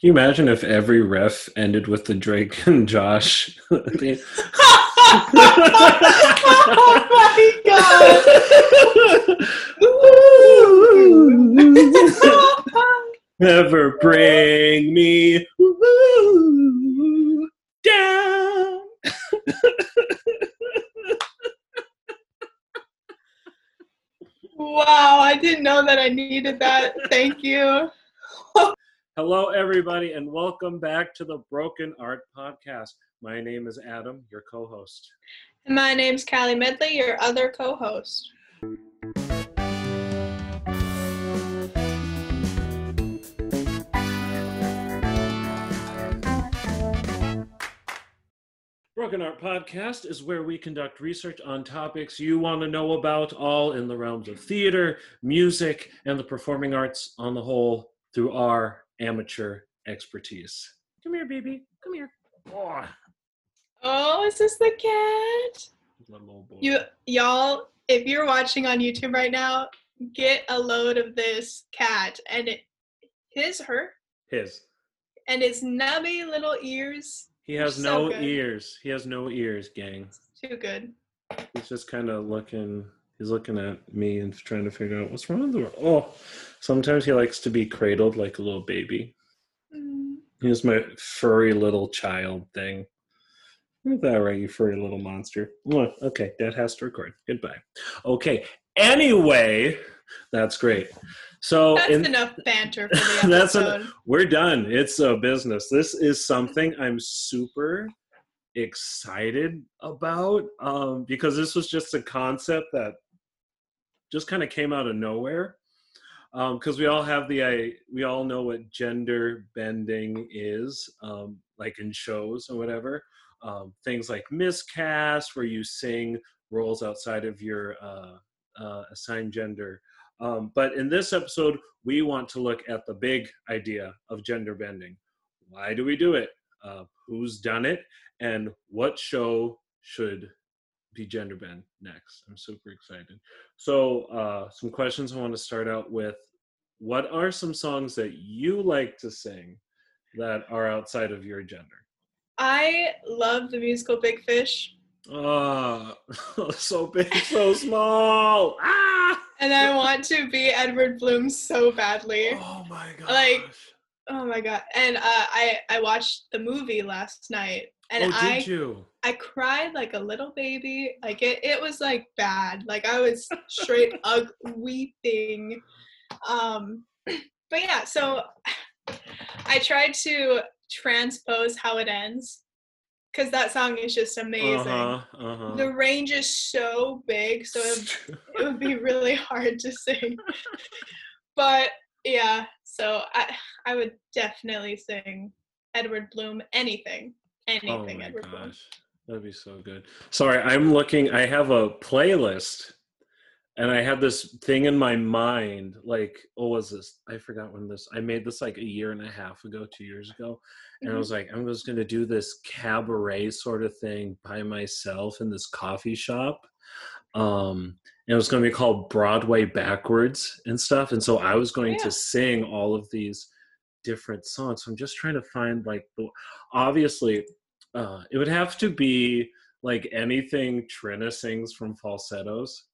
you imagine if every ref ended with the Drake and Josh? oh my god! Never bring me down. wow, I didn't know that I needed that. Thank you. Hello, everybody, and welcome back to the Broken Art Podcast. My name is Adam, your co host. My name's Callie Medley, your other co-host. Broken Art Podcast is where we conduct research on topics you want to know about, all in the realms of theater, music, and the performing arts on the whole through our amateur expertise. Come here, baby. Come here. Oh, Oh, is this the cat? my little boy. You y'all, if you're watching on YouTube right now, get a load of this cat and it his her His. and its nubby little ears. He has no good. ears. He has no ears, gang. Too good. He's just kind of looking. He's looking at me and trying to figure out what's wrong with the. World. Oh, sometimes he likes to be cradled like a little baby. Mm. He's my furry little child thing. Isn't that right, you furry little monster? Okay, Dad has to record. Goodbye. Okay. Anyway, that's great. So That's in, enough banter for the That's episode. en- we're done. It's a business. This is something I'm super excited about um, because this was just a concept that just kind of came out of nowhere. Because we all have the I, we all know what gender bending is, um, like in shows or whatever. Um, things like miscast, where you sing roles outside of your uh, uh, assigned gender. Um, but in this episode, we want to look at the big idea of gender bending. Why do we do it? Uh, who's done it? And what show should be gender bend next? I'm super excited. So, uh, some questions I want to start out with. What are some songs that you like to sing that are outside of your gender? I love the musical Big Fish, Ah, so big, so small. Ah! and I want to be Edward Bloom so badly. Oh my god! Like, Oh my god! And uh, I I watched the movie last night, and oh, I did you? I cried like a little baby. Like it it was like bad. Like I was straight ug weeping. Um, but yeah, so I tried to transpose how it ends because that song is just amazing. Uh-huh, uh-huh. The range is so big, so it, it would be really hard to sing. but yeah, so I I would definitely sing Edward Bloom anything. Anything oh Edward Bloom. That'd be so good. Sorry, I'm looking I have a playlist and I had this thing in my mind, like, oh, was this? I forgot when this I made this like a year and a half ago, two years ago. And I Mhm. was like, I'm just gonna do this cabaret sort of thing by myself in this coffee shop. Um and it was gonna be called Broadway Backwards and stuff. And so I was going Yeah. to sing all of these different songs. So I'm just trying to find like the obviously uh it would have to be like anything Trina sings from falsettos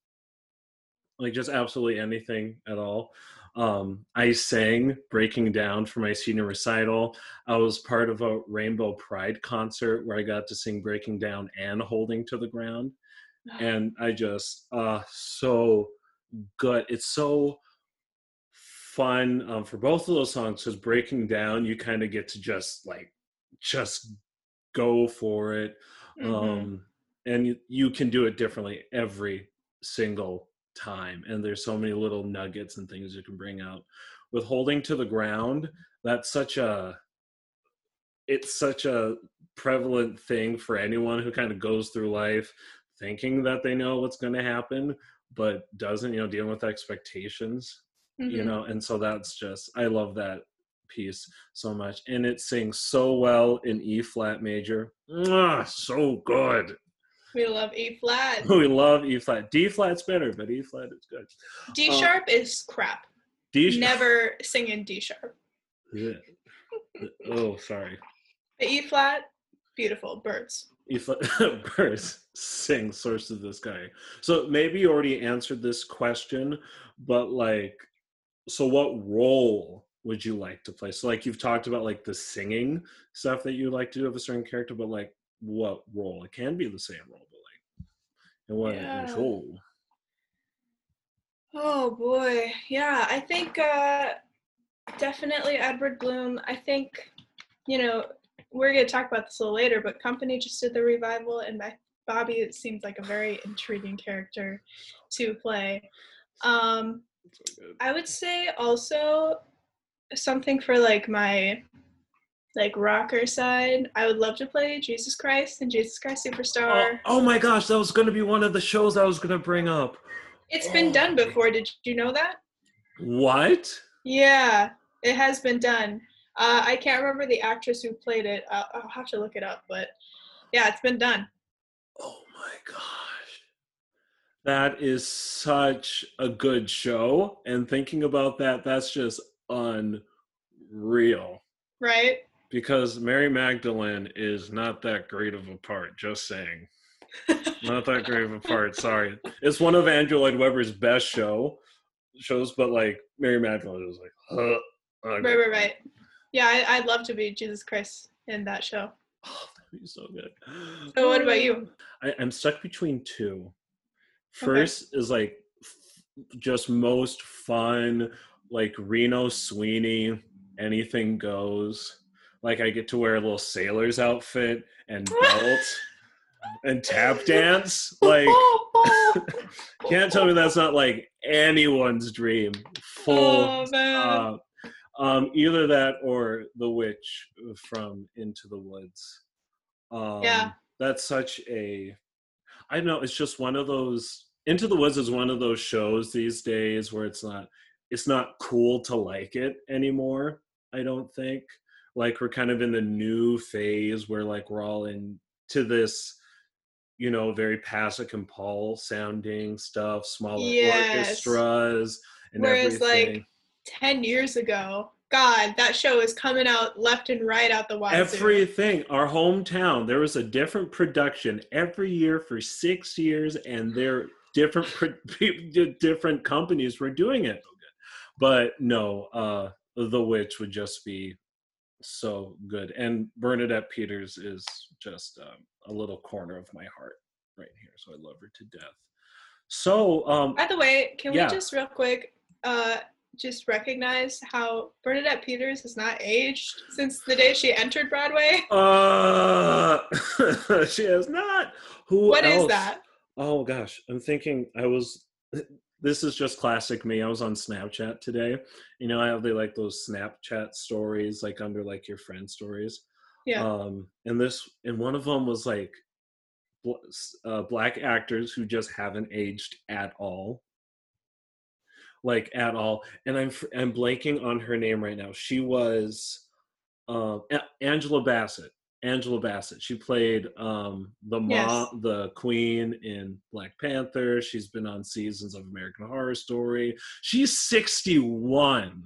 like just absolutely anything at all. Um, I sang Breaking Down for my senior recital. I was part of a Rainbow Pride concert where I got to sing Breaking Down and Holding to the Ground. And I just, uh, so good. It's so fun um, for both of those songs because Breaking Down, you kind of get to just like, just go for it Mhm. um, and you, you can do it differently every single time and there's so many little nuggets and things you can bring out with holding to the ground that's such a it's such a prevalent thing for anyone who kind of goes through life thinking that they know what's going to happen but doesn't you know dealing with expectations you Mhm. know and so that's just i love that piece so much and it sings so well in e flat major Mwah, so good We love E flat. we love e flat d flat's better but e flat is good D Uh, sharp is crap. d Never sing in D sharp. Yeah. oh, sorry. The E flat, beautiful birds. E flat birds sing source of the sky. So maybe you already answered this question, but like, so what role would you like to play? So like you've talked about like the singing stuff that you like to do of a certain character, but like what role? It can be the same role, but like and what Yeah. role? Oh boy, yeah. I think uh, definitely Edward Bloom. I think you know we're gonna talk about this a little later, but Company just did the revival, and Bobby it seems like a very intriguing character to play. Um, So. I would say also something for like my like rocker side. I would love to play Jesus Christ and Jesus Christ Oh, Superstar. oh my gosh, that was going to be one of the shows I was going to bring up. It's been oh. done before. Did you know that? What? Yeah, it has been done. Uh, I can't remember the actress who played it. I'll, I'll have to look it up, but yeah, it's been done. Oh my gosh. That is such a good show. And thinking about that, that's just unreal. Right? Because Mary Magdalene is not that great of a part, just saying. Not that great of a part, sorry. It's one of Andrew Lloyd Webber's best show shows, but like Mary Magdalene was like, huh. Right, right, right. Yeah, I, I'd love to be Jesus Christ in that show. Oh, that'd be so good. So what about you? I, I'm stuck between two. First is like f- just most fun, like Reno Sweeney, anything goes. Like I get to wear a little sailor's outfit and belt and tap dance. Like can't tell me that's not like anyone's dream. Full oh uh, um, either that or the witch from Into the Woods. Um, Yeah. that's such a. I know. It's just one of those. Into the Woods is one of those shows these days where it's not. It's not cool to like it anymore. I don't think. Like we're kind of in the new phase where like we're all into this you know, very Pasek and Paul sounding stuff, smaller Yes. orchestras, and Whereas, like, 10 years ago, God, that show is coming out left and right out the wazoo. Everything, our hometown, there was a different production every year for six years, and there different different companies were doing it. But no, uh, The Witch would just be so good, and Bernadette Peters is just um, a little corner of my heart right here. So I love her to death. So, um, By the way, can Yeah. we just real quick uh, just recognize how Bernadette Peters has not aged since the day she entered Broadway? uh, she has not. Who What is else? that? Oh gosh, I'm thinking I was this is just classic me. I was on Snapchat today. You know, I have they like those Snapchat stories like under like your friend stories. Yeah. Um and this and one of them was like bl- uh, black actors who just haven't aged at all. Like at all. And I'm fr- I'm blanking on her name right now. She was um A- Angela Bassett. Angela Bassett. She played um, the mom, Yes. the queen in Black Panther. She's been on seasons of American Horror Story. She's 61.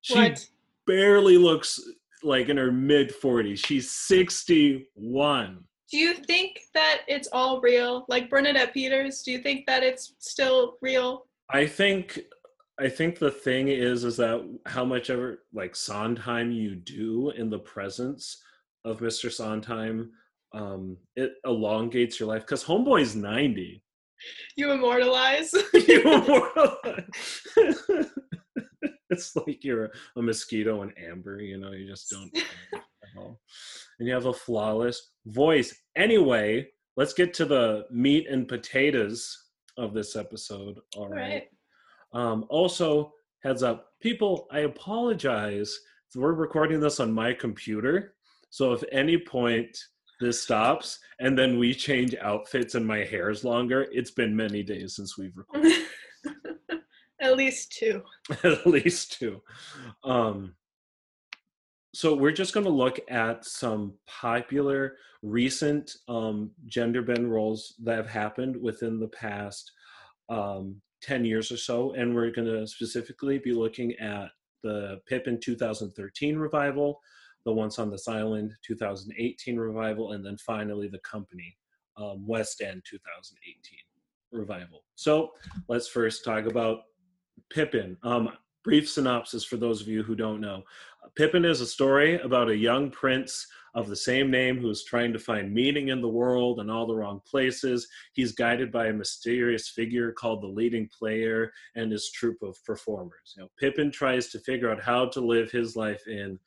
She what? barely looks like in her mid 40s. She's 61. Do you think that it's all real? Like Bernadette Peters, do you think that it's still real? I think I think the thing is is that how much ever like Sondheim you do in the presence of Mr. Sondheim, um, it elongates your life because Homeboy's 90. You immortalize? You immortalize. it's like you're a mosquito in amber, you know, you just don't. And you have a flawless voice. Anyway, let's get to the meat and potatoes of this episode. All right. right. Um, also, heads up, people, I apologize. We're recording this on my computer. So if any point this stops and then we change outfits and my hair's longer, it's been many days since we've recorded. At least two. at least two. Um, so we're just going to look at some popular recent um, gender bend roles that have happened within the past um, 10 years or so and we're going to specifically be looking at the Pippin 2013 revival, the Once on This Island 2018 revival, and then finally the Company um, West End 2018 revival. So let's first talk about Pippin. Um, brief synopsis for those of you who don't know. Pippin is a story about a young prince of the same name who is trying to find meaning in the world in all the wrong places. He's guided by a mysterious figure called the leading player and his troupe of performers. You know, Pippin tries to figure out how to live his life in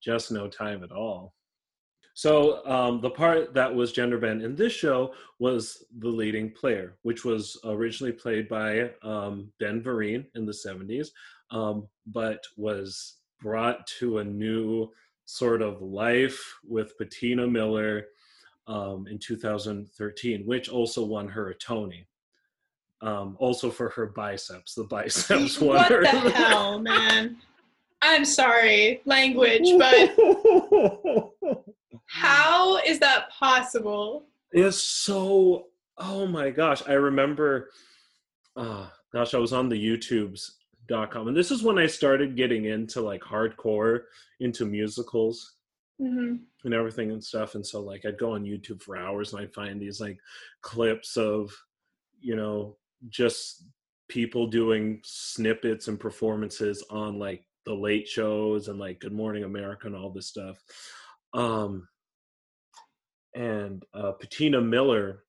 just no time at all. So um, the part that was gender bent in this show was the leading player, which was originally played by um, Ben Vereen in the 70s, um, but was brought to a new sort of life with Patina Miller um, in 2013, which also won her a Tony. Um, also for her biceps, the biceps won what her. the hell, man? I'm sorry, language, but how is that possible? It's so. Oh my gosh! I remember. Uh, gosh, I was on the YouTube's.com, and this is when I started getting into like hardcore into musicals hmm and everything and stuff. And so like I'd go on YouTube for hours and I'd find these like clips of, you know, just people doing snippets and performances on like the late shows and like Good Morning America and all this stuff. Um and uh Patina Miller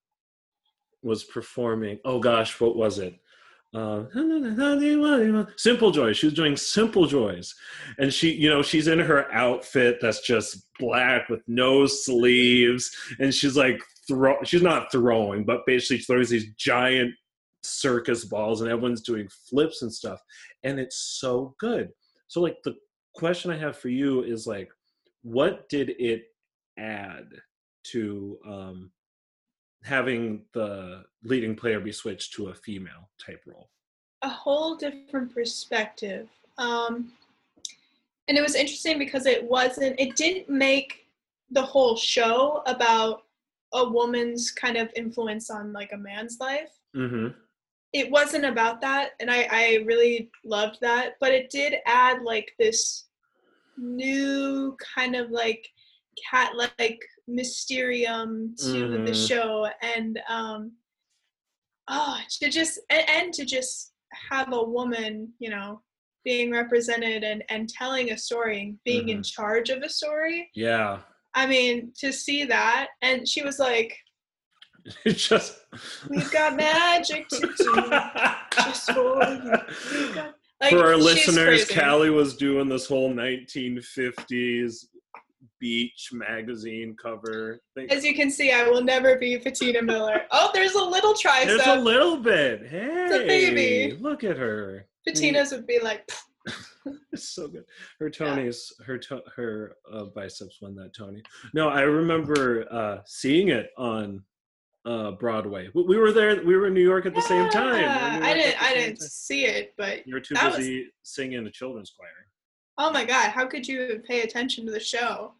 was performing oh gosh, what was it? Simple joys. She was doing simple joys. And she you know she's in her outfit that's just black with no sleeves. And she's like throw she's not throwing but basically throws these giant circus balls and everyone's doing flips and stuff. And it's so good. So like the question i have for you is like what did it add to um having the leading player be switched to a female type role a whole different perspective. Um, and it was interesting because it wasn't, it didn't make the whole show about a woman's kind of influence on like a man's life. mm-hmm It wasn't about that. And I, I really loved that. But it did add like this new kind of like cat like mysterium to the Mhm. show. And, um, oh, to just, and, and to just have a woman, you know, being represented and and telling a story, and being in charge of a story. yeah I mean, to see that, and she was like, just "We've got magic to do just for you." Like, for our listeners crazy. callie was doing this whole 1950s beach magazine cover thing As you can see, I will never be Patina Miller. Oh, there's a little tricep. there's a little bit hey a baby. look at her Patina's would be like, it's so good her tonys her to, her uh, biceps won that tony no i remember uh seeing it on uh broadway we, we were there we were in new york at the same time We were in "Yeah." New I didn't, I didn't time. see it, but you were too that was- busy singing the children's choir oh my god, how could you pay attention to the show?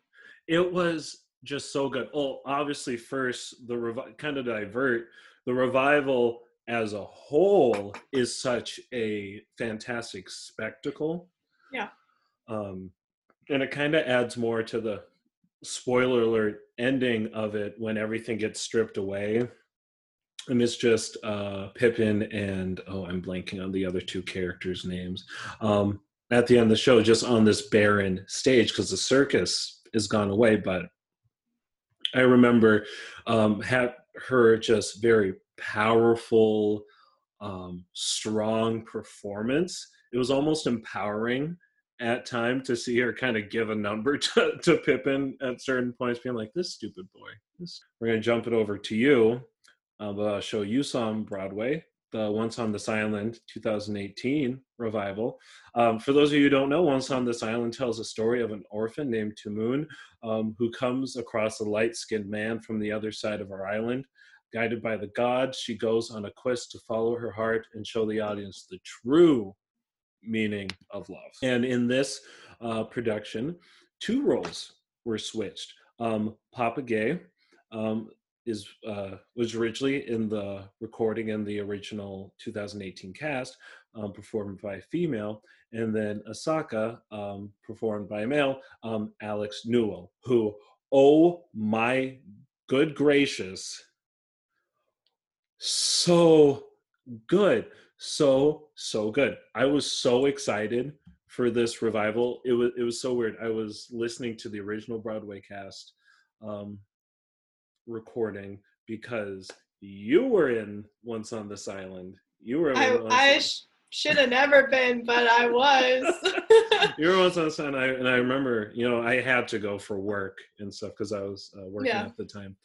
It was just so good. Oh, obviously, first the revi- kind of divert the revival as a whole is such a fantastic spectacle. Yeah. Um, and it kind of adds more to the spoiler alert ending of it when everything gets stripped away. And it's just uh, Pippin and oh, I'm blanking on the other two characters' names. Um, at the end of the show, just on this barren stage because the circus is gone away. But I remember um, had her just very powerful, um, strong performance. It was almost empowering at time to see her kind of give a number to, to Pippin at certain points, being like, "This stupid boy." This. We're gonna jump it over to you. Uh, a show you some Broadway, the Once on This Island 2018 revival. Um, for those of you who don't know, Once on This Island tells a story of an orphan named Ti Moune um, who comes across a light skinned man from the other side of our island. Guided by the gods, she goes on a quest to follow her heart and show the audience the true meaning of love. And in this uh, production, two roles were switched. Um, Papa Ge um, is uh, was originally in the recording in the original 2018 cast, um, performed by a female, and then Asaka, um, performed by a male, um, Alex Newell, who, oh my good gracious, so good, so so good. I was so excited for this revival. It was it was so weird. I was listening to the original Broadway cast um, recording because you were in Once on This Island. You were. I, I sh- should have never been, but I was. you were once on This Island, I, and I remember, you know, I had to go for work and stuff because I was uh, working yeah. at the time.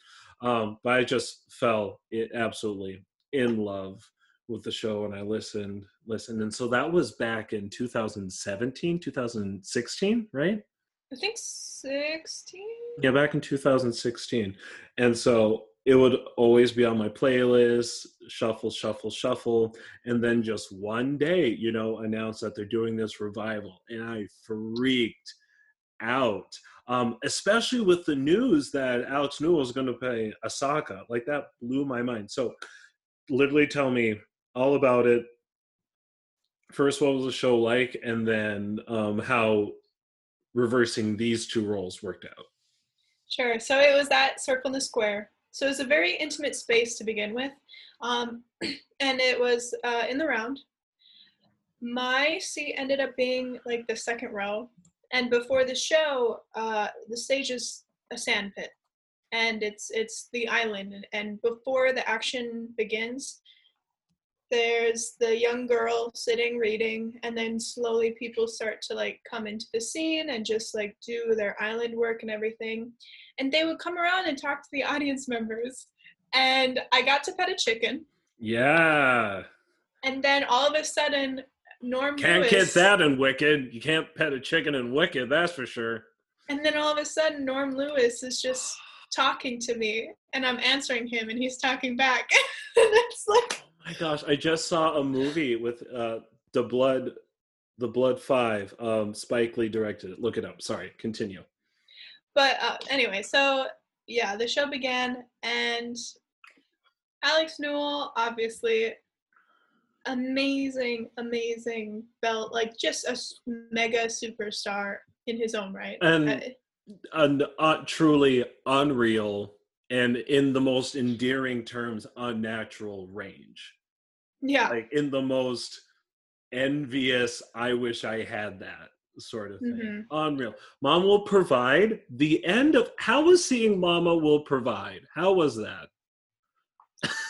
Um, but I just fell it absolutely in love with the show and I listened, listened. And so that was back in 2017, 2016, right? I think 16. Yeah, back in 2016. And so it would always be on my playlist, shuffle, shuffle, shuffle. And then just one day, you know, announce that they're doing this revival. And I freaked out. Um, especially with the news that Alex Newell is going to play Asaka. Like that blew my mind. So literally tell me all about it. First, what was the show like? And then um, how reversing these two roles worked out. Sure. So it was that Circle in the Square. So it was a very intimate space to begin with. Um, and it was uh, in the round. My seat ended up being like the second row. And before the show, uh, the stage is a sand pit. And it's it's the island. And before the action begins, there's the young girl sitting reading and then slowly people start to like come into the scene and just like do their island work and everything. And they would come around and talk to the audience members. And i got to pet a chicken. Yeah. And then all of a sudden norm can't Lewis, get that in wicked. You can't pet a chicken in wicked that's for sure. And then all of a sudden norm lewis is just talking to me and i'm answering him and he's talking back. And it's like my gosh, I just saw a movie with uh, the blood, the Blood Five. Um, Spike Lee directed it. Look it up. Sorry, continue. But uh, anyway, so yeah, the show began, and Alex Newell, obviously, amazing, amazing belt, like just a mega superstar in his own right. And, and uh, truly unreal and in the most endearing terms unnatural range. Yeah. Like in the most envious i wish i had that sort of thing. Mm-hmm. unreal. Mom will provide the end of how was seeing mama will provide? How was that?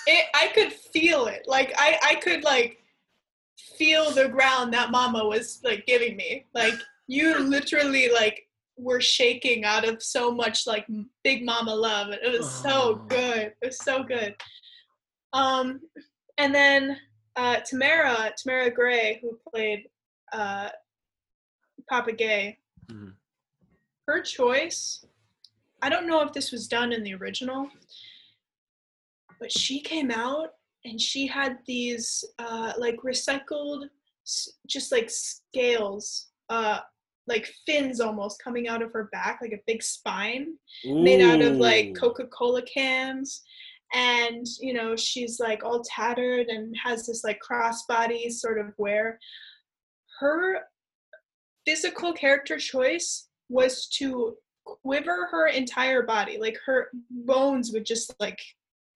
It, i could feel it. Like i i could like feel the ground that mama was like giving me. Like you literally like were shaking out of so much like big mama love. It was oh. so good. It was so good. Um, and then uh, Tamara, Tamara Gray, who played uh, Papa Ge, mm-hmm. her choice. I don't know if this was done in the original, but she came out and she had these uh, like recycled, just like scales uh, like fins almost coming out of her back, like a big spine Ooh. made out of like Coca Cola cans. And, you know, she's like all tattered and has this like crossbody sort of wear. Her physical character choice was to quiver her entire body. Like her bones would just like,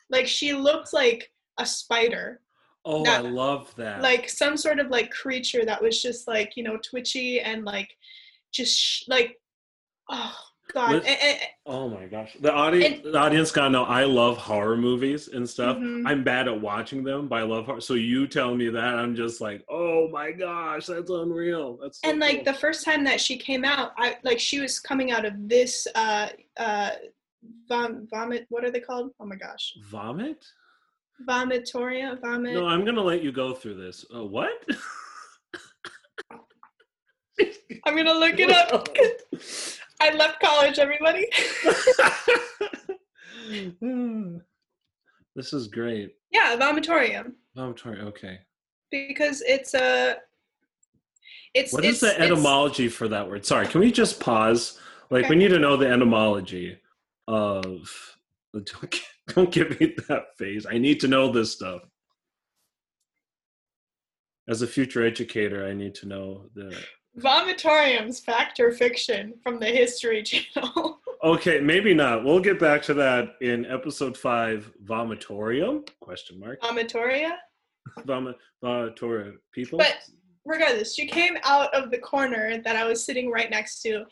like she looked like a spider Oh, that, I love that. Like some sort of like creature that was just like, you know, twitchy and like just sh- like oh god. And, oh my gosh. The audience and, the audience gotta know I love horror movies and stuff. Mm-hmm. I'm bad at watching them, but I love horror. So you tell me that I'm just like, oh my gosh, that's unreal. That's so And like the first time that she came out, I like she was coming out of this uh uh vom- vomit what are they called? Oh my gosh. Vomit? Vomitoria, vomit. No, I'm gonna let you go through this. Uh, what? I'm gonna look it up. I left college, everybody. this is great. Yeah, vomitorium. Vomitorium. Okay. Because it's a. It's. What it's, is the etymology for that word? Sorry, can we just pause? Like, okay. we need to know the etymology of. Don't, don't give me that face. I need to know this stuff. As a future educator, I need to know the. Vomitoriums, fact or fiction, from the History Channel. Okay, maybe not. We'll get back to that in episode five. Vomitorium? Question mark. Vomitoria. Vomit. Vomitoria people. But regardless, she came out of the corner that I was sitting right next to,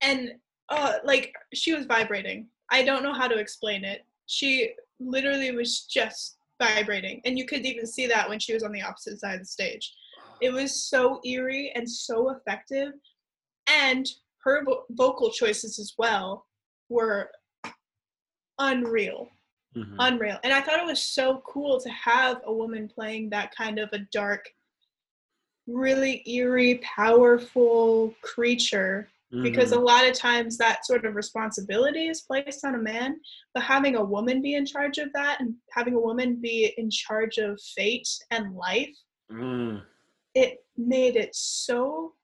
and uh, like she was vibrating. I don't know how to explain it. She literally was just vibrating, and you could even see that when she was on the opposite side of the stage. It was so eerie and so effective, and her vo- vocal choices as well were unreal Mhm. unreal and i thought it was so cool to have a woman playing that kind of a dark really eerie powerful creature because Mhm. a lot of times that sort of responsibility is placed on a man but having a woman be in charge of that and having a woman be in charge of fate and life Mm. it made it so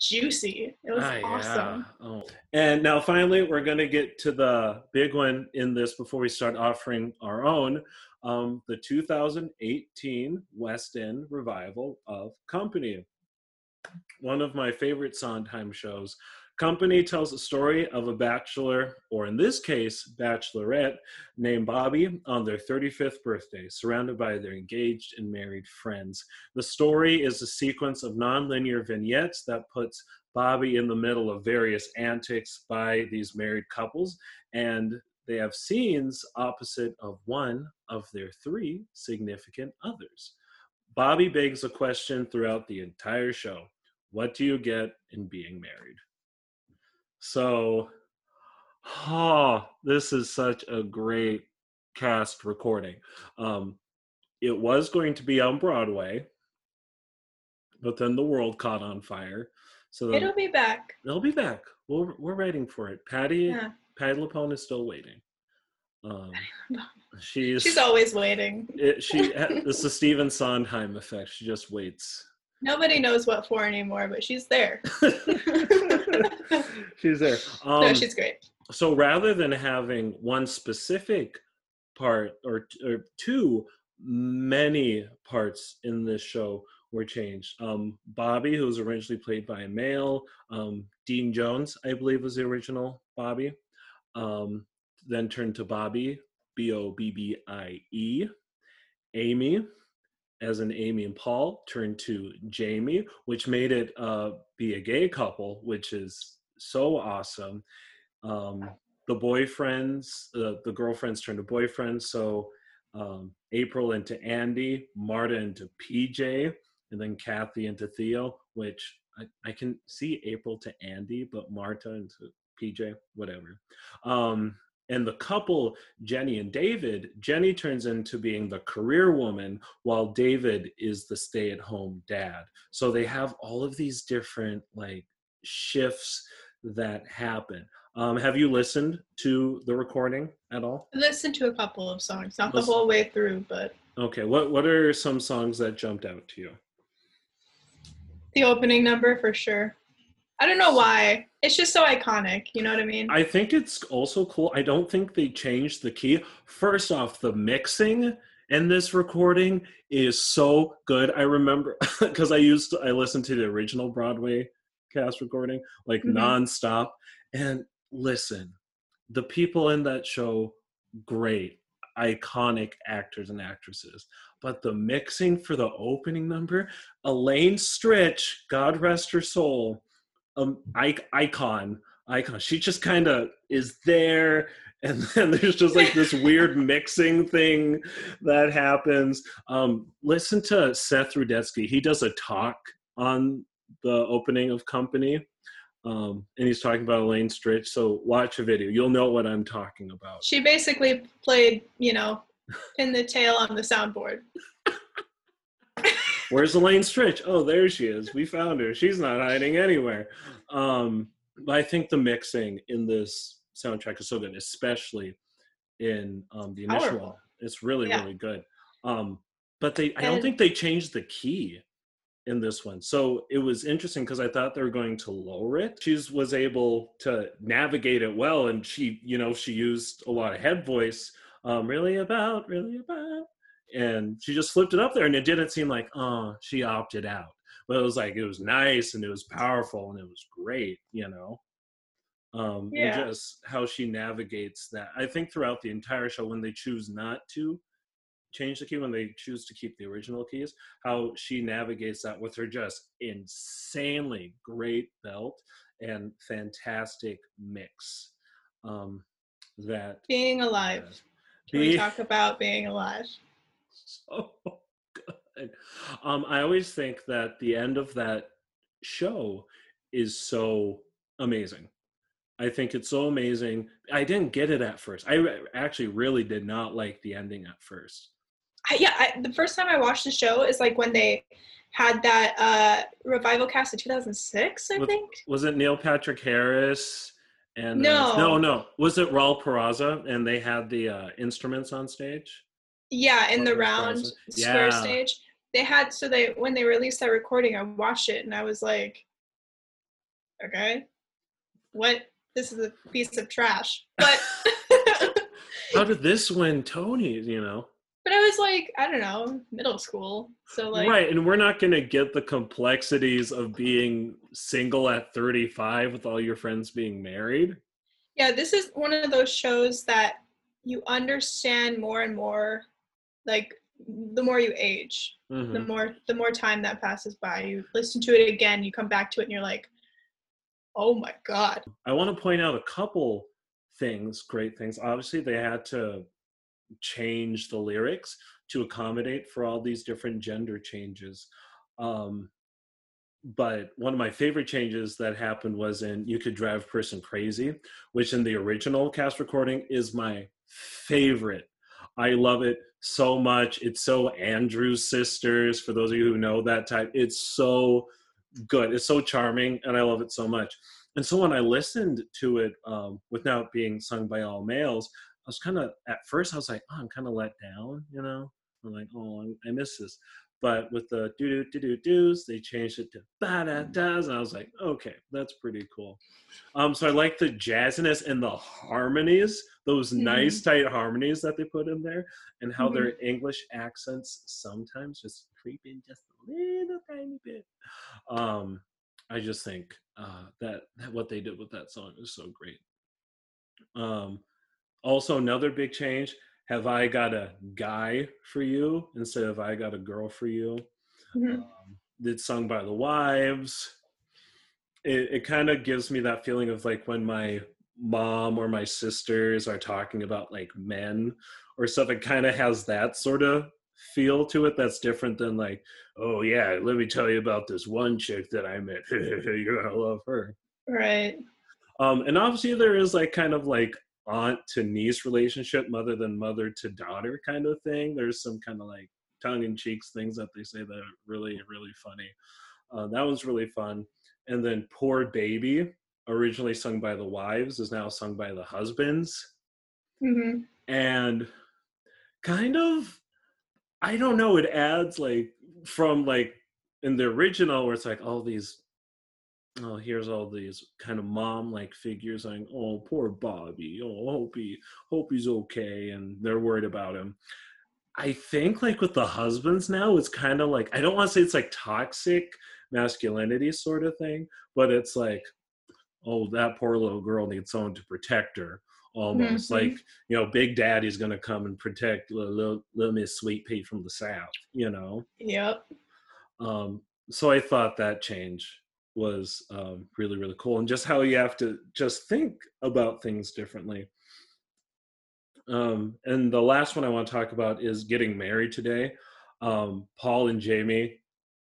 juicy it was Ah, awesome yeah. Oh. And now finally, we're going to get to the big one in this before we start offering our own. Um, the 2018 West End revival of Company. One of my favorite Sondheim shows. Company tells a story of a bachelor, or in this case, bachelorette, named Bobby on their 35th birthday, surrounded by their engaged and married friends. The story is a sequence of nonlinear vignettes that puts Bobby in the middle of various antics by these married couples, and they have scenes opposite of one of their three significant others. Bobby begs a question throughout the entire show What do you get in being married? So, oh, this is such a great cast recording. Um, it was going to be on Broadway, but then the world caught on fire. So then- it'll be back It'll be back. We're we're waiting for it. Patty yeah Patti LuPone is still waiting. Um, she's she's always waiting it, she. It's the Stephen Sondheim effect. She just waits. Nobody knows what for anymore, but she's there. she's there. Um, no, she's great. so rather than having one specific part or, or two, many parts in this show were changed. Um, Bobby, who was originally played by a male, um, Dean Jones, I believe, was the original Bobby. Um, then turned to Bobby, B O B B I E. Amy, as in Amy and Paul, turned to Jamie, which made it uh, be a gay couple, which is so awesome. Um, the boyfriends, uh, the girlfriends turned to boyfriends. So um, April into Andy, Marta into PJ, and then Kathy into Theo, which I, I can see April to Andy, but Marta into PJ, whatever. Um, and the couple, Jenny and David, Jenny turns into being the career woman while David is the stay at home dad. So they have all of these different like shifts that happen. Um, have you listened to the recording at all? Listened to a couple of songs, not the whole way through, but Okay, what what are some songs that jumped out to you? the opening number for sure. I don't know why. It's just so iconic. You know what I mean? I think it's also cool. I don't think they changed the key. First off, the mixing in this recording is so good. I remember because I used to, I listened to the original Broadway cast recording like Mhm. nonstop. And listen, the people in that show, great, iconic actors and actresses. But the mixing for the opening number, Elaine Stritch, God rest her soul, um, icon, icon. She just kind of is there, and then there's just like this weird mixing thing that happens. Um, listen to Seth Rudetsky. He does a talk on the opening of Company, um, and he's talking about Elaine Stritch. So watch a video. You'll know what I'm talking about. She basically played, you know, pin the tail on the soundboard. Where's Elaine Stritch? Oh, there she is. We found her. She's not hiding anywhere. Um, but I think the mixing in this soundtrack is so good, especially in um, the initial Powerful. It's really, Yeah. really good. Um, but they, I don't And- think they changed the key in this one. So it was interesting because I thought they were going to lower it. She was able to navigate it well, and she, you know, she used a lot of head voice. Um, really about, really about and she just flipped it up there and it didn't seem like oh she opted out but it was like it was nice and it was powerful and it was great you know um Yeah. and just how she navigates that i think throughout the entire show when they choose not to change the key when they choose to keep the original keys how she navigates that with her just insanely great belt and fantastic mix um that Being alive. Can we talk about being alive? so good. Um, I always think that the end of that show is so amazing. I think it's so amazing. I didn't get it at first. I re- actually really did not like the ending at first. I, yeah, I, the first time I watched the show is like when they had that uh, revival cast in 2006, I With- think. Was it Neil Patrick Harris? And No. uh, no, no. Was it Raul Esparza? And they had the uh, instruments on stage. Yeah, in the round Plaza. square stage. They had so they when they released that recording, I watched it and I was like, okay, what? This is a piece of trash. But How did this win Tony's? You know. but I was like, I don't know, middle school. So like, right, and we're not going to get the complexities of being single at 35 with all your friends being married. yeah, this is one of those shows that you understand more and more, like the more you age. the Mhm. more the more time that passes by you listen to it again you come back to it and you're like oh my god I want to point out a couple things, great things. Obviously, they had to change the lyrics to accommodate for all these different gender changes. Um, but one of my favorite changes that happened was in You Could Drive Person Crazy, which in the original cast recording is my favorite. I love it so much. It's so Andrews Sisters, for those of you who know that type. It's so good. It's so charming, and I love it so much. And so when I listened to it um, without being sung by all males, I was kind of at first I was like, oh, I'm kind of let down, you know. I'm like, oh, I miss this. But with the do do do do do's, they changed it to ba da da's, and I was like, okay, that's pretty cool. Um, so I like the jazziness and the harmonies, those Mhm. nice tight harmonies that they put in there, and how Mhm. their English accents sometimes just creep in just a little tiny bit. Um, I just think uh, that, that what they did with that song is so great. Um, also, another big change: Have I got a guy for you instead of I got a girl for you? Mhm. um, it's sung by the wives it, it kind of gives me that feeling of like when my mom or my sisters are talking about like men or stuff it kind of has that sort of feel to it that's different than like oh yeah let me tell you about this one chick that i met you're gonna love her right um, and obviously there is like kind of like aunt to niece relationship, mother than mother to daughter kind of thing. There's some kind of like tongue in cheeks things that they say that are really really funny. Uh, that was really fun. And then poor baby, originally sung by the wives, is now sung by the husbands, hmm and kind of I don't know. It adds like from like in the original where it's like all these oh here's all these kind of mom like figures saying oh poor bobby. Oh hope he hope he's okay and they're worried about him. I think like with the husbands now it's kind of like i don't want to say it's like toxic masculinity sort of thing but it's like oh that poor little girl needs someone to protect her almost. Mhm. like you know big daddy's gonna come and protect little, little, little miss sweet pea from the south you know? Yep. Um, so I thought that change was um, really really cool, and just how you have to just think about things differently. Um, and the last one I want to talk about is getting married today. Um, Paul and Jamie,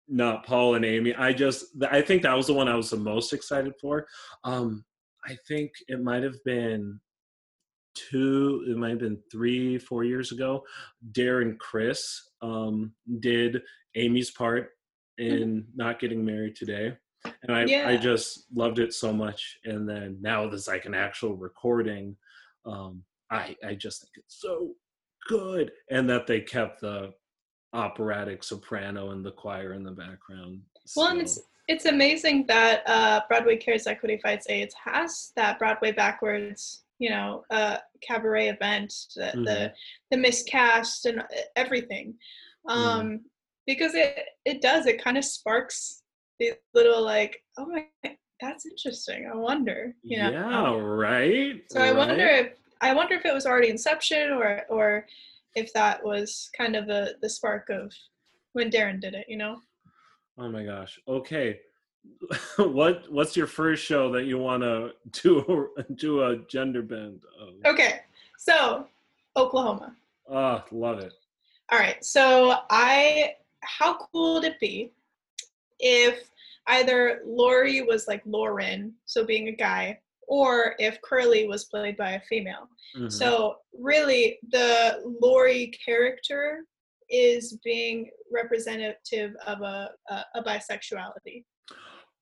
not Paul and Amy. I just I think that was the one I was the most excited for. Um, I think it might have been two it might have been three four years ago darren criss um, did amy's part in not getting married today and I, I just loved it so much. And then now there's like an actual recording um, i i just think it's so good. And that they kept the operatic soprano and the choir in the background well and it's it's amazing that uh, broadway cares equity fights aids has that broadway backwards you know a cabaret event the Mhm. the, the miscast and everything. Um because it it does it kind of sparks these little like oh my that's interesting i wonder you know yeah, right. so i wonder if i wonder if it was already inception or or if that was kind of the the spark of when darren did it you know Oh my gosh. Okay. what what's your first show that you want to do do a gender bend of? okay so oklahoma Ah, love it. All right. So I how cool would it be if either Laurey was like Lauren, so being a guy, or if Curly was played by a female. Mhm. So really the Laurey character is being representative of a, a, a bisexuality.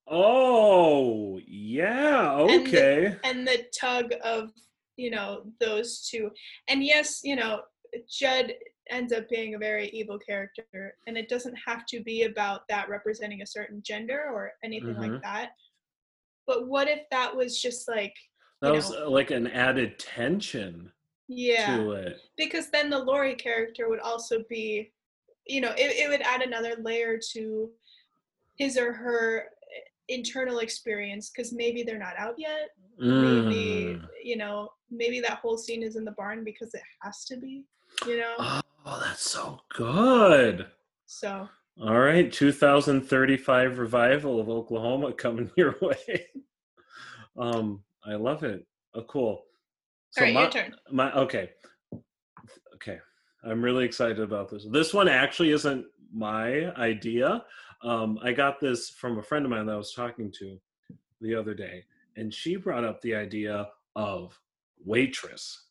Oh, yeah. And the- Okay. and the tug of you know those two and yes you know Jud ends up being a very evil character and it doesn't have to be about that representing a certain gender or anything Mhm. like that but what if that was just like that was know, uh, like an added tension yeah to it. because then the Laurey character would also be, you know, it, it would add another layer to his or her internal experience because maybe they're not out yet. Maybe, Mm. you know, maybe that whole scene is in the barn because it has to be, you know? Oh, that's so good. So, All right, 2035 revival of Oklahoma coming your way. Um, I love it. Oh, cool. So all right, my, your turn. my okay, okay. I'm really excited about this. This one actually isn't my idea. Um, I got this from a friend of mine that I was talking to the other day, and she brought up the idea of waitress,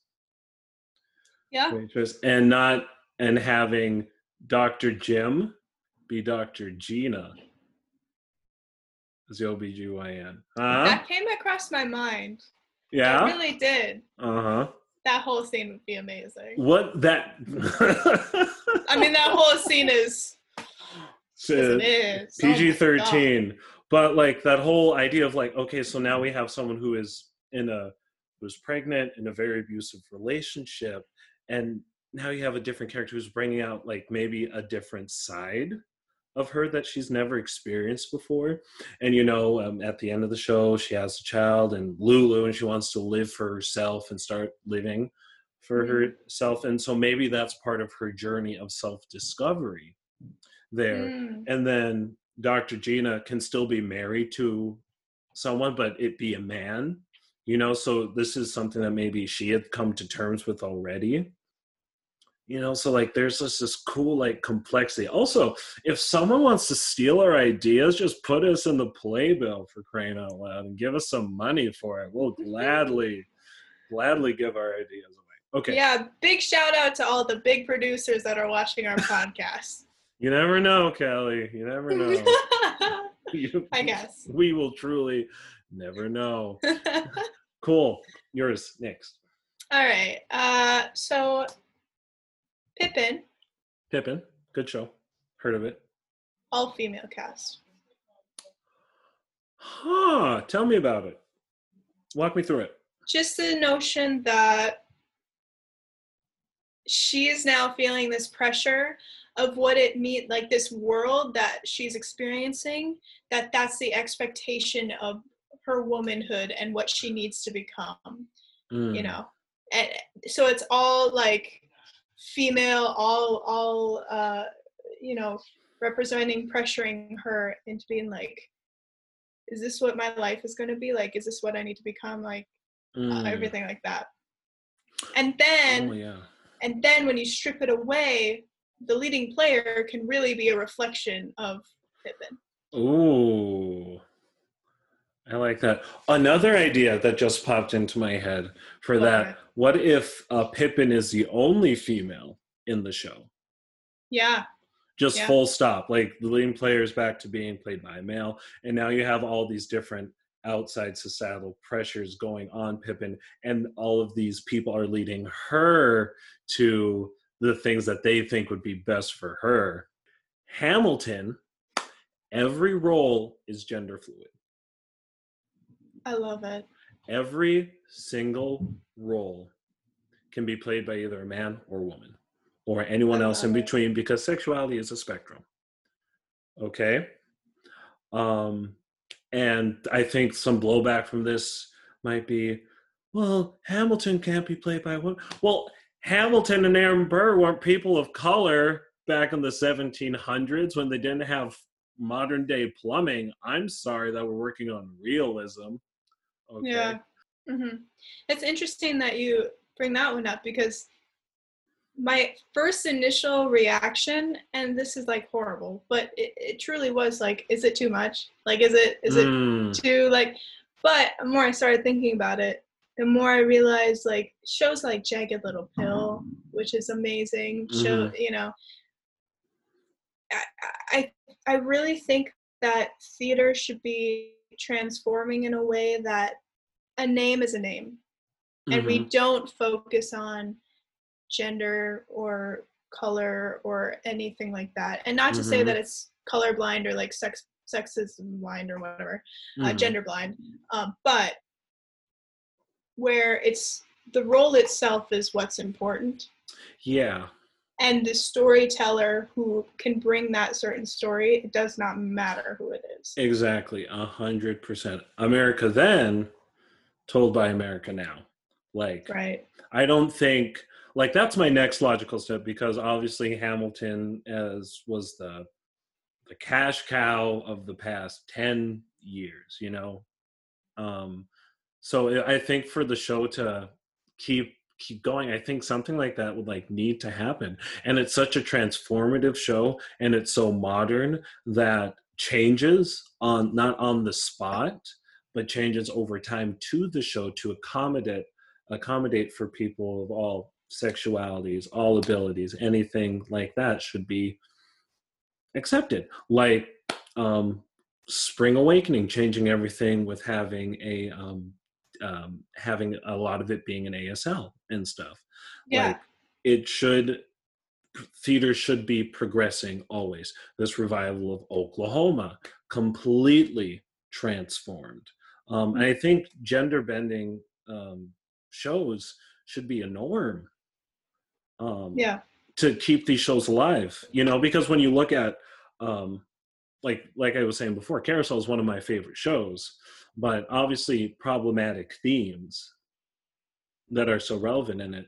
Yeah. waitress, and not and having Dr. Jim be Dr. Gina as the OBGYN. Huh? That came across my mind. Yeah. It really did. Uh huh. That whole scene would be amazing. What that? I mean, that whole scene is. So, it is. Oh PG thirteen, but like that whole idea of like, okay, so now we have someone who is in a who's pregnant in a very abusive relationship, and now you have a different character who's bringing out like maybe a different side of her that she's never experienced before. And you know, um, at the end of the show, she has a child and Lulu, and she wants to live for herself and start living for Mhm. herself. And so maybe that's part of her journey of self discovery there. Mm, And then Dr. Gina can still be married to someone, but it be a man, you know. So this is something that maybe she had come to terms with already you know so like there's just this cool like complexity. Also if someone wants to steal our ideas just put us in the playbill for crying out loud and give us some money for it. We'll gladly gladly give our ideas away. Okay. Yeah, big shout out to all the big producers that are watching our podcast. you never know kelly. You never know. You- I guess. we will truly never know. Cool. Yours next. All right. Uh, so Pippin, pippin. Good show. Heard of it. All female cast. huh. Tell me about it. Walk me through it. Just the notion that she is now feeling this pressure of what it means, like this world that she's experiencing, that that's the expectation of her womanhood and what she needs to become. Mm. you know? And so it's all like female all all uh you know representing pressuring her into being like is this what my life is going to be like? Is this what i need to become? Like uh, Mm. everything like that. And then oh yeah. and then when you strip it away the leading player can really be a reflection of pippin. Ooh. I like that. Another idea that just popped into my head for Okay. that. What if uh, Pippin is the only female in the show? yeah Just Yeah. full stop. Like the leading player is back to being played by a male, and now you have all these different outside societal pressures going on Pippin, and all of these people are leading her to the things that they think would be best for her. Hamilton, every role is gender fluid. I love it every single role can be played by either a man or a woman or anyone else in love it. between because sexuality is a spectrum. Okay? Um and I think some blowback from this might be well, Hamilton can't be played by a woman. Well, Hamilton and Aaron Burr weren't people of color back in the 1700s when they didn't have modern day plumbing. I'm sorry that we're working on realism. Okay. Yeah. hmm It's interesting that you bring that one up because my first initial reaction, and this is like horrible, but it, it truly was like, is it too much? Like, is it is it Mm, too like? But the more I started thinking about it, the more I realized like shows like Jagged Little Pill, which is amazing. Show you know, I I I really think that theater should be transforming in a way that a name is a name and we mhm, don't focus on gender or color or anything like that and not to say Mhm. that it's colorblind or like sex sexism blind or whatever uh, mhm. gender blind um, but where it's the role itself is what's important Yeah. and the storyteller who can bring that certain story it does not matter who it is Exactly, a hundred percent. America then, told by America now. Like, right I don't think like that's my next logical step because obviously Hamilton as was the the cash cow of the past ten years, you know. Um, so I think for the show to keep keep going, I think something like that would like need to happen. And it's such a transformative show, and it's so modern that changes on not on the spot but changes over time to the show to accommodate accommodate for people of all sexualities all abilities anything like that should be accepted. Like um spring awakening changing everything with having a um, um having a lot of it being an asl and stuff. Yeah. Like it should theater should be progressing always. This revival of oklahoma completely transformed um, and i think gender bending um, shows should be a norm um, yeah. to keep these shows alive you know because when you look at um, like like i was saying before carousel is one of my favorite shows but obviously problematic themes that are so relevant in it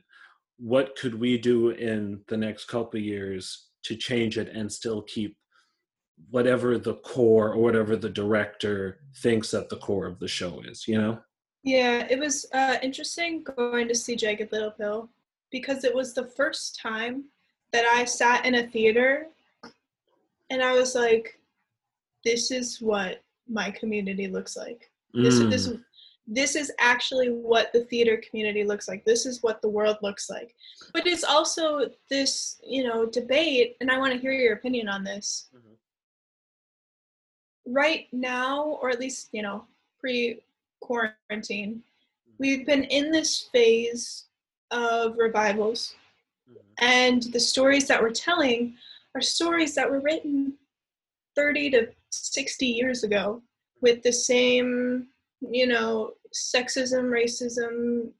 what could we do in the next couple of years to change it and still keep whatever the core or whatever the director thinks that the core of the show is you know Yeah, it was uh, interesting going to see Jagged Little Pill because it was the first time that I sat in a theater and I was like, this is what my community looks like. This, Mm, this, this is actually what the theater community looks like. This is what the world looks like. But it's also this, you know, debate, and I want to hear your opinion on this. Right now, or at least, you know, pre quarantine, we've been in this phase of revivals, mhm, and the stories that we're telling are stories that were written 30 to 60 years ago with the same, you know, sexism, racism,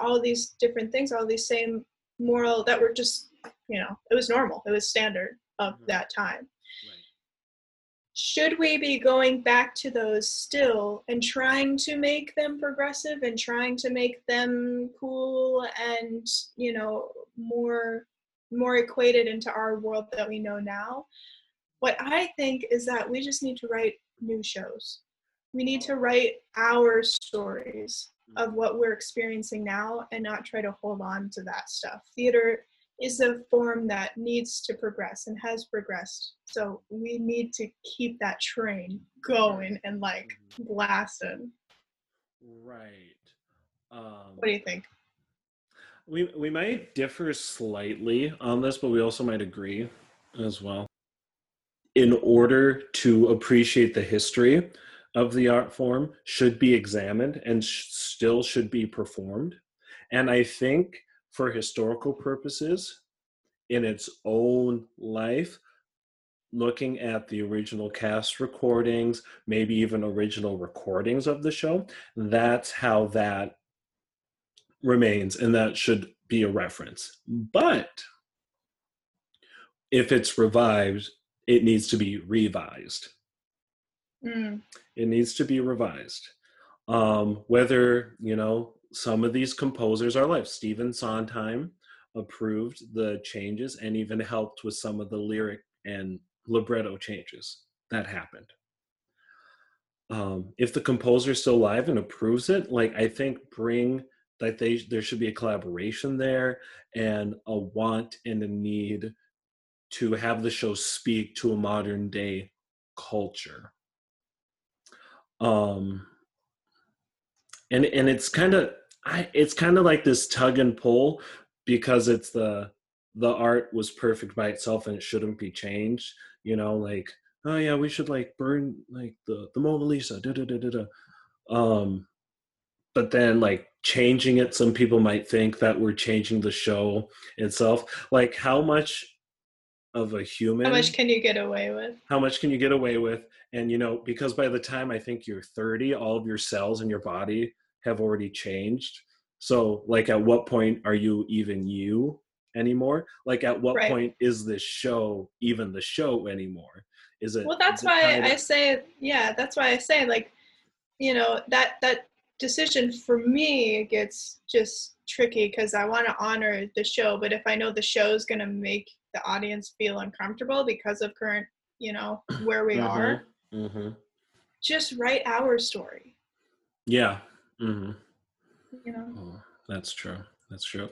all these different things, all these same moral that were just, you know, it was normal, it was standard of Mhm. that time. Should we be going back to those still and trying to make them progressive and trying to make them cool and you know more more equated into our world that we know now? What i think is that we just need to write new shows. We need to write our stories of what we're experiencing now and not try to hold on to that stuff. Theater is a form that needs to progress and has progressed. So we need to keep that train going and like blasting. right um, What do you think? We we might differ slightly on this, but we also might agree as well. In order to appreciate the history of the art form, should be examined and sh- still should be performed. And I think for historical purposes, in its own life, looking at the original cast recordings, maybe even original recordings of the show, that's how that remains and that should be a reference. But if it's revived, it needs to be revised. Mm. It needs to be revised. Um, whether, you know, some of these composers are live. Stephen Sondheim approved the changes and even helped with some of the lyric and libretto changes that happened. Um, if the composer is still alive and approves it, like I think bring that they there should be a collaboration there and a want and a need to have the show speak to a modern day culture. Um and and it's kind of I it's kind of like this tug and pull because it's the the art was perfect by itself and it shouldn't be changed you know like oh yeah we should like burn like the the mona lisa da, da, da, da, da. um but then like changing it some people might think that we're changing the show itself like how much of a human How much can you get away with? how much can you get away with and you know because by the time i think you're 30 all of your cells in your body have already changed. So like at what point are you even you anymore? Like at what Right. point is this show even the show anymore? Is it Well, that's it why I of- say, yeah, that's why I say, like, you know, that that decision for me gets just tricky because I want to honor the show, but if I know the show is going to make the audience feel uncomfortable because of current, you know, where we are, hmm just write our story. yeah hmm You know. Oh, that's true. That's true.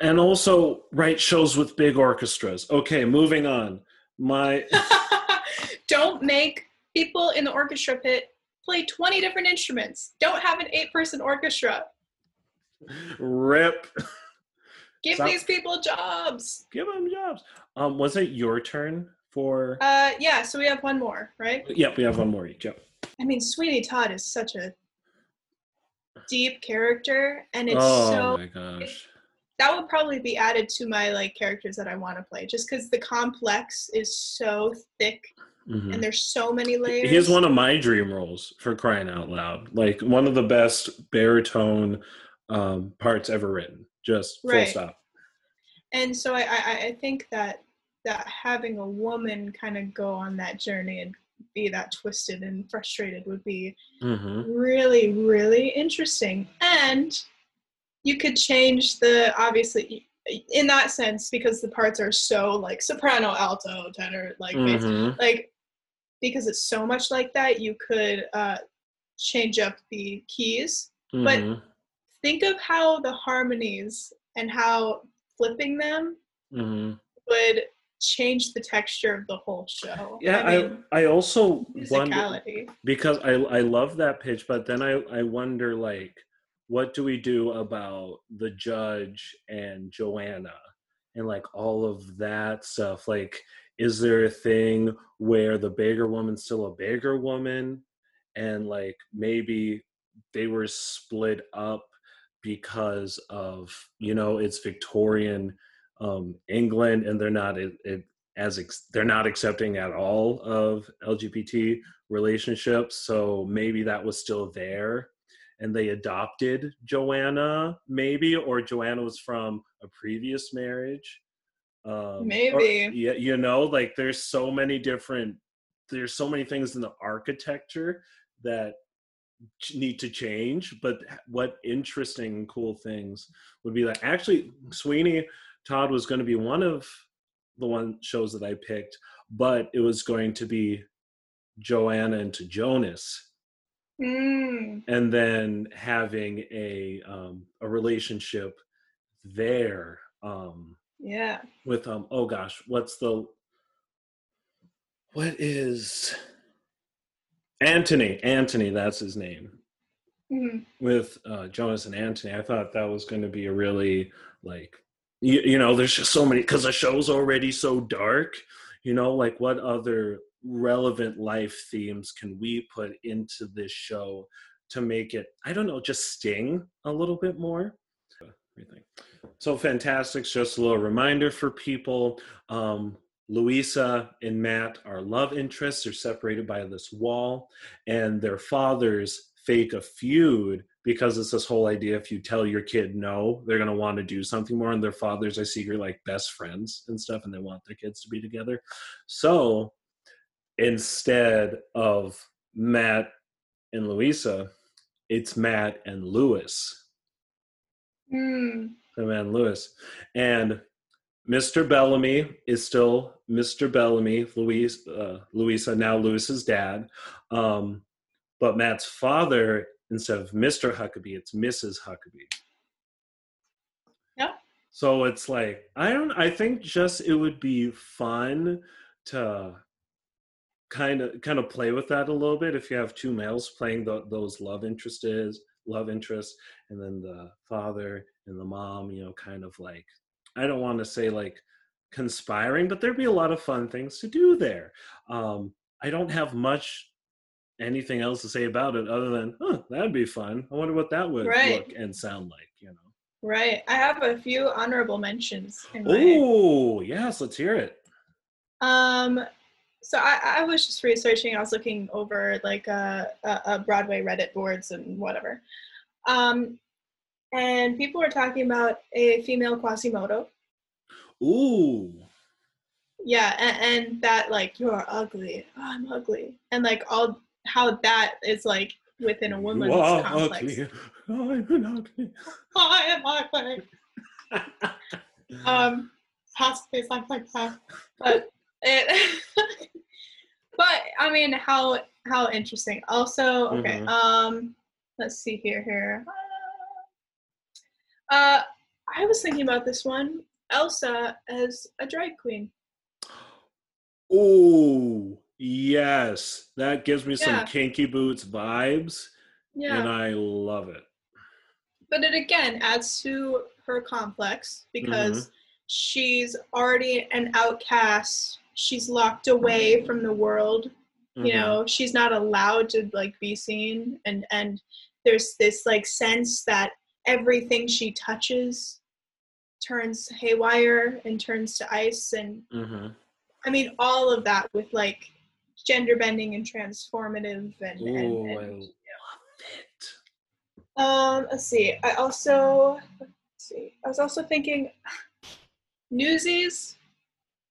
And also write shows with big orchestras. Okay, moving on. My Don't make people in the orchestra pit play 20 different instruments. Don't have an eight person orchestra. rip. Give Stop. these people jobs. Give them jobs. Um, was it your turn for? Uh, yeah, so we have one more, right? yep, we have one more each. Yep. I mean, Sweeney Todd is such a deep character, and it's oh so my gosh. that would probably be added to my like characters that I want to play, just because the complex is so thick Mhm. and there's so many layers. He is one of my dream roles for crying out loud. Like one of the best baritone um, parts ever written. Just full Right. stop. and so I, I I think that that having a woman kind of go on that journey and be that twisted and frustrated would be hmm really really interesting. And you could change the obviously in that sense because the parts are so like soprano alto tenor like bass, hmm like because it's so much like that you could uh change up the keys. But- hmm think of how the harmonies and how flipping them hmm would change the texture of the whole show. Yeah, i I, mean I also wonder because I I love that pitch, but then I I wonder like what do we do about the judge and Joanna and like all of that stuff? Like, is there a thing where the bigger woman's still a bigger woman, and like maybe they were split up because of you know it's Victorian um, England and they're not it, it, as ex- they're not accepting at all of LGBT relationships. So maybe that was still there and they adopted Joanna, maybe, or Joanna was from a previous marriage. Um, Maybe. yeah, you know, like there's so many different, there's so many things in the architecture that need to change. But what interesting and cool things would be that actually Sweeney Todd was going to be one of the one shows that I picked, but it was going to be Joanna into Jonas, Mm, and then having a um, a relationship there um, yeah with um oh gosh, what's the what is Anthony? Anthony, that's his name. Mhm. with uh, Jonas and Anthony, I thought that was going to be a really like you, you know there's just so many because the show's already so dark. You know, like what other relevant life themes can we put into this show to make it I don't know just sting a little bit more. Everything. So Fantasticks just a little reminder for people. Um, Luisa and Matt are love interests. They're separated by this wall, and their fathers fake a feud because it's this whole idea if you tell your kid no, they're going to want to do something more. And their fathers I see, are like best friends and stuff, and they want their kids to be together. So instead of Matt and Luisa, it's Matt and Lewis. Hmm. The man Lewis. And Mr. Bellomy is still Mr. Bellomy, Louise, uh, Luisa, now Lewis's dad. Um, but Matt's father, instead of Mr. Huckabee, it's Mrs. Huckabee. Yeah. So it's like I don't. I think just it would be fun to kind of kind of play with that a little bit if you have two males playing the, those love interests love interests and then the father and the mom you know kind of like i don't want to say like conspiring but there'd be a lot of fun things to do there um i don't have much anything else to say about it other than huh that'd be fun i wonder what that would Right. look and sound like you know Right. I have a few honorable mentions oh yes let's hear it Um, so I, I was just researching. I was looking over like uh, uh, uh, Broadway Reddit boards and whatever. Um, and people were talking about a female Quasimodo. ooh Yeah, and, and that like you're ugly. Oh, I'm ugly, and like all how that is like within a woman's are complex. ugly i'm ugly I am ugly. um, possibly something like that. But it, but I mean, how how interesting. Also, okay. Mhm. Um, let's see here. Here. Uh, I was thinking about this one. Elsa as a drag queen. Oh, yes. That gives me some kinky boots vibes, Yeah. and I love it. but it again adds to her complex because Mm-hmm. she's already an outcast she's locked away from the world you Mhm. know she's not allowed to like be seen and and there's this like sense that everything she touches turns haywire and turns to ice and Mhm. i mean all of that with like gender bending and transformative and, and, Ooh, and I love it. Um, let's see. I also let's see. I was also thinking Newsies.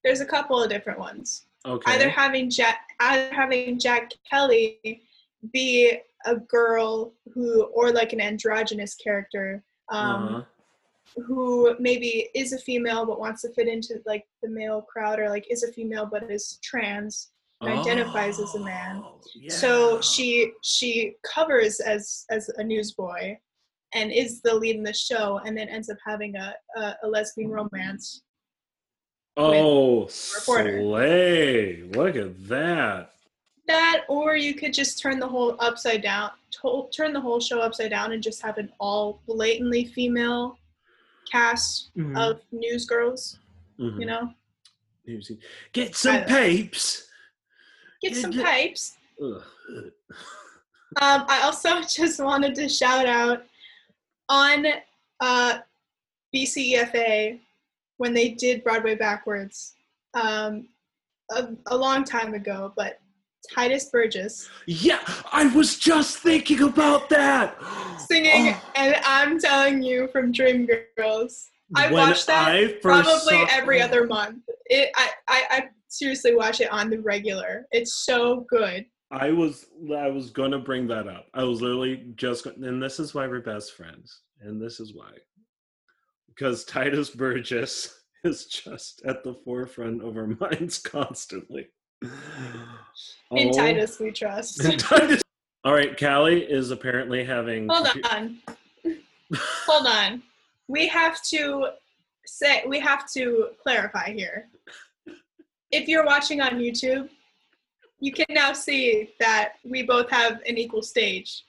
There's a couple of different ones. Okay. Either having Jack, either having Jack Kelly be a girl who, or like an androgynous character, um, Uh-huh. who maybe is a female but wants to fit into like the male crowd, or like is a female but is trans identifies as a man. Oh, so she she covers as as a newsboy and is the lead in the show and then ends up having a a, a lesbian romance Oh, slay! Look at that. that or you could just turn the whole upside down to, turn the whole show upside down and just have an all blatantly female cast of news girls Mhm. you know. Get some papes. Get some pipes. Um, I also just wanted to shout out on uh, BC/EFA when they did Broadway backwards um, a, a long time ago, but Tituss Burgess Yeah, I was just thinking about that. singing, Oh, and I'm telling you from Dreamgirls, I watched that I probably saw- every other month. It, I, I, I seriously watch it on the regular. It's so good. I was I was gonna bring that up. I was literally just and this is why we're best friends. And this is why. Because Tituss Burgess is just at the forefront of our minds constantly. In Oh, Titus, we trust. Titus. All right, Callie is apparently having Hold on. Hold on. We have to say we have to clarify here. If you're watching on YouTube, you can now see that we both have an equal stage.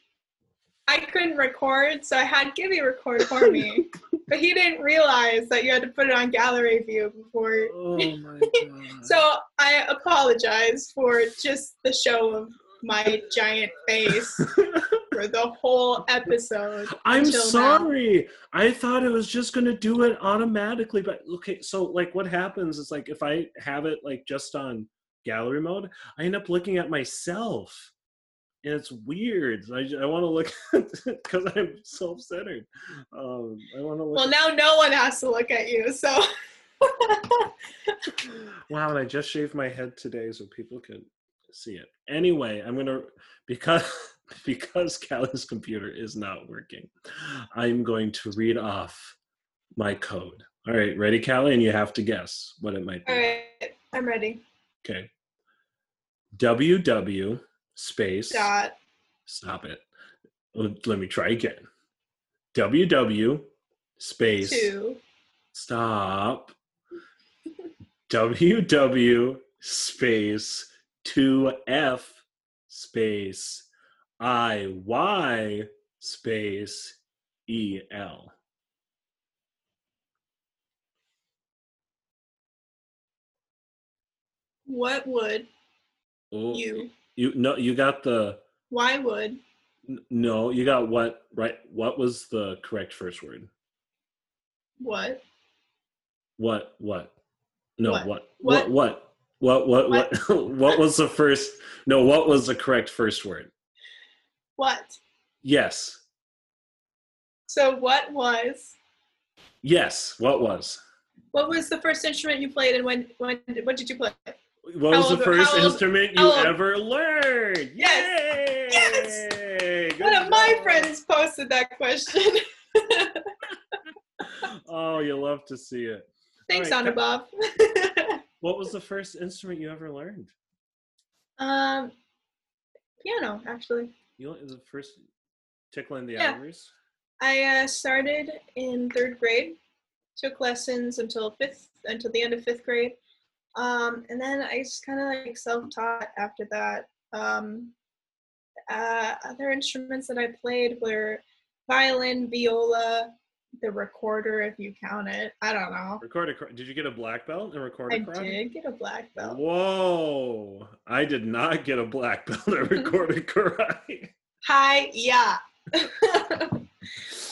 I couldn't record, so I had Gibby record for me. but he didn't realize that you had to put it on gallery view before. Oh my god. So I apologize for just the show of my giant face for the whole episode. I'm until now. sorry. I thought it was just going to do it automatically, but okay. So, like, what happens is like if I have it like just on gallery mode, I end up looking at myself, and it's weird. I, I want to look because I'm self-centered. Um, I want to look. Well, now no one has to look at you, so. wow, and I just shaved my head today so people see it. Anyway, I'm gonna because because Callie's computer is not working. I'm going to read off my code. All right, ready, Callie? And you have to guess what it might be. All right, I'm ready. Okay. WW space. Dot. Stop it. Let let me try again. WW space. Two. Stop. WW space 2F space IY space EL. What would Oh, you? you no you got the Why would n- no you got what right what was the correct first word what? what what no What? what What? what what what what what, what was the first no what was the correct first word What? yes So what was? yes what was What was the first instrument you played, and when? When? did- What did you play? what How was the first old- instrument you old- ever learned Yes! Yes! Yay! Good One of my friends posted that question. oh you love to see it Thanks, All right, Anubhav. what was the first instrument you ever learned um, piano, actually. you the first tickling the Yeah. ivories I uh, started in third grade, took lessons until fifth, until the end of fifth grade, um, and then I just kind of like self-taught after that. Um, uh, other instruments that I played were violin, viola, the recorder, if you count it. I don't know. Record a Did you get a black belt in record I karate? did get a black belt. Whoa! I did not get a black belt in recorded karate. Hi, yeah.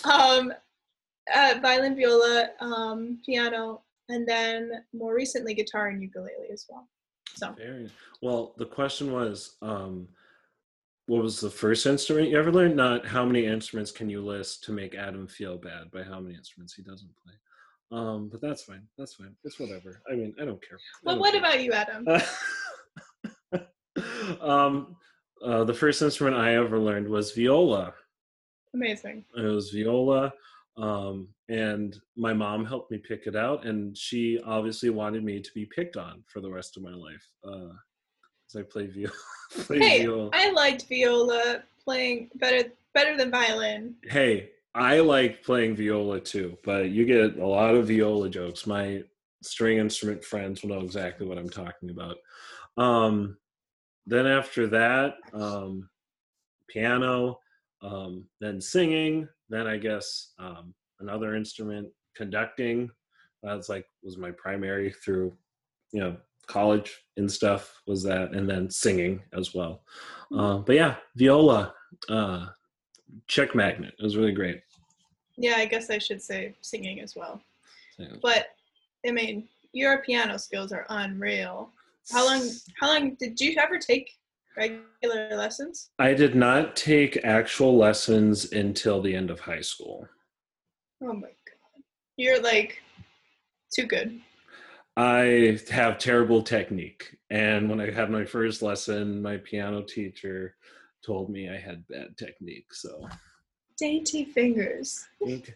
um, uh, violin, viola, um, piano, and then more recently guitar and ukulele as well. So Very well. The question was, um, what was the first instrument you ever learned? Not how many instruments can you list to make Adam feel bad by how many instruments he doesn't play. Um, but that's fine. That's fine. It's whatever. I mean, I don't care. Well, don't what care. about you, Adam? um, uh, the first instrument I ever learned was viola. Amazing. It was viola, um, and my mom helped me pick it out, and she obviously wanted me to be picked on for the rest of my life. Uh, I play viola. play Hey, viola. I liked viola playing better better than violin. hey, I like playing viola too, but you get a lot of viola jokes. My string instrument friends will know exactly what I'm talking about. Um, then after that, um, piano, um, then singing, then I guess um, another instrument, conducting. That's like was my primary through, you know, college and stuff was that, and then singing as well. Uh, but yeah, viola. Uh, check magnet. It was really great. Yeah, I guess I should say singing as well. Yeah. But I mean, your piano skills are unreal. How long? How long did you ever take regular lessons? I did not take actual lessons until the end of high school. Oh my god, you're like too good. I have terrible technique. And when I had my first lesson, my piano teacher told me I had bad technique. So Dainty fingers. Okay.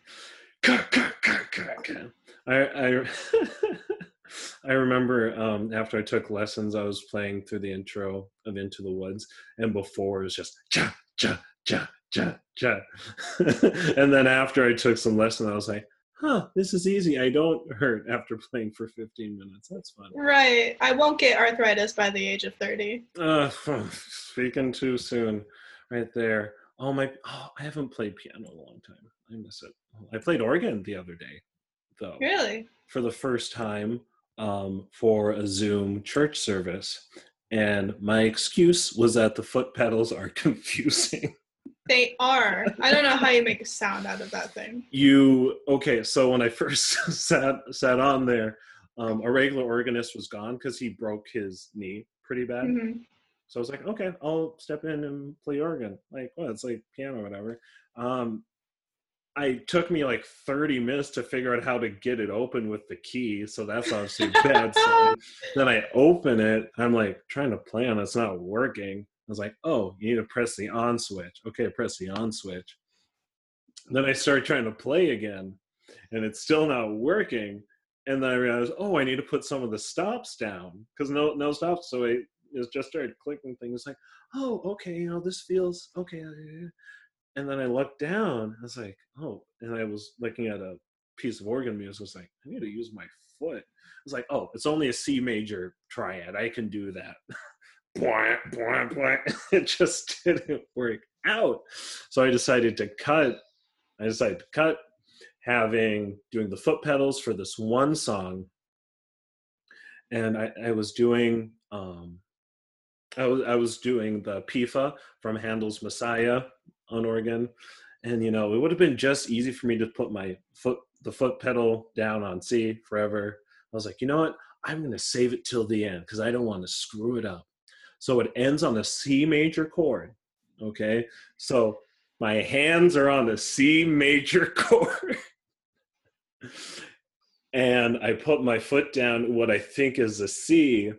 I I I remember um, after I took lessons, I was playing through the intro of Into the Woods, and before it was just cha cha cha cha cha, and then after I took some lesson, I was like, "Huh, this is easy. I don't hurt after playing for 15 minutes. That's fun." Right. I won't get arthritis by the age of 30. Uh, speaking too soon, right there. Oh my! Oh, I haven't played piano in a long time. I miss it. I played organ the other day, though, Really? for the first time um, for a Zoom church service, And my excuse was that the foot pedals are confusing. They are. I don't know how you make a sound out of that thing. You okay? So when I first sat sat on there, um, a regular organist was gone because he broke his knee pretty bad. Mhm. So I was like, okay, I'll step in and play organ. Like, well, it's like piano or whatever. Um, I took me like 30 minutes to figure out how to get it open with the key. So that's obviously bad. Then I open it. I'm like trying to play on it. It's not working. Was like, oh, you need to press the on switch. Okay, press the on switch. Then I start trying to play again, and it's still not working. And then I realized, oh, I need to put some of the stops down because no no stops. So I just started clicking things like, oh, okay, you know, this feels okay. And then I looked down. I was like, oh, and I was looking at a piece of organ music. I was like, I need to use my foot. I was like, oh, it's only a C major triad. I can do that. Bwah, bwah, bwah. It just didn't work out. So I decided to cut. I decided to cut having doing the foot pedals for this one song. And I, I was doing um I was I was doing the PIFA from Handel's Messiah on organ. And you know, it would have been just easy for me to put my foot the foot pedal down on C forever. I was like, you know what? I'm gonna save it till the end because I don't want to screw it up. So it ends on the C major chord. Okay. So my hands are on the C major chord. and I put my foot down, what I think is a C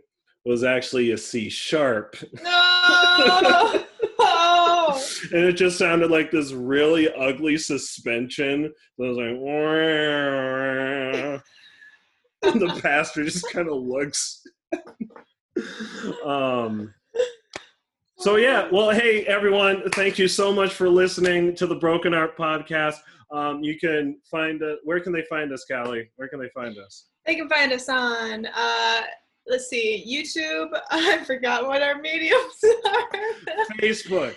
was actually a C sharp. No. Oh. and it just sounded like this really ugly suspension. So I was like, and the pastor just kind of looks. um. So yeah, well, hey everyone, thank you so much for listening to the Broken Art podcast. Um, you can find it. Where can they find us, Callie? Where can they find us? They can find us on uh let's see, YouTube. I forgot what our mediums are. Facebook,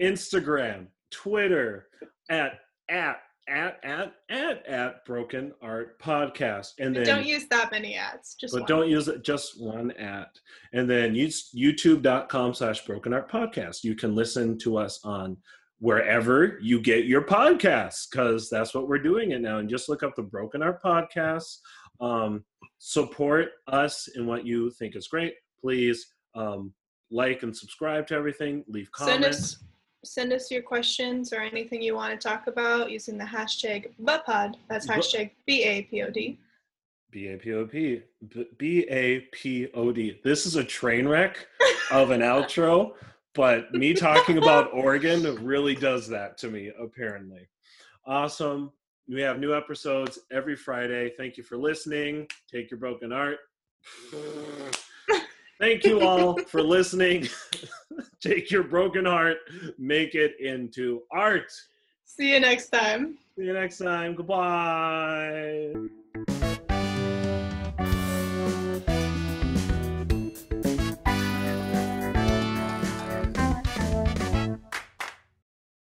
Instagram, Twitter, at at at at at at Broken Art Podcast, and then don't use that many ads. Just but one. don't use it just one at and then use youtube.com slash broken art podcast. You can listen to us on wherever you get your podcasts because that's what we're doing it now. And just look up the broken art podcast. Um, support us in what you think is great. Please um, like and subscribe to everything. Leave comments send us your questions or anything you want to talk about using the hashtag BAPOD. That's hashtag B A P O D. b-a-p-o-p B- b-a-p-o-d this is a train wreck of an outro, but me talking about Oregon really does that to me, apparently. Awesome. We have new episodes every Friday. Thank you for listening. Take your broken art. Thank you all for listening. Take your broken heart, make it into art. See you next time. See you next time. Goodbye.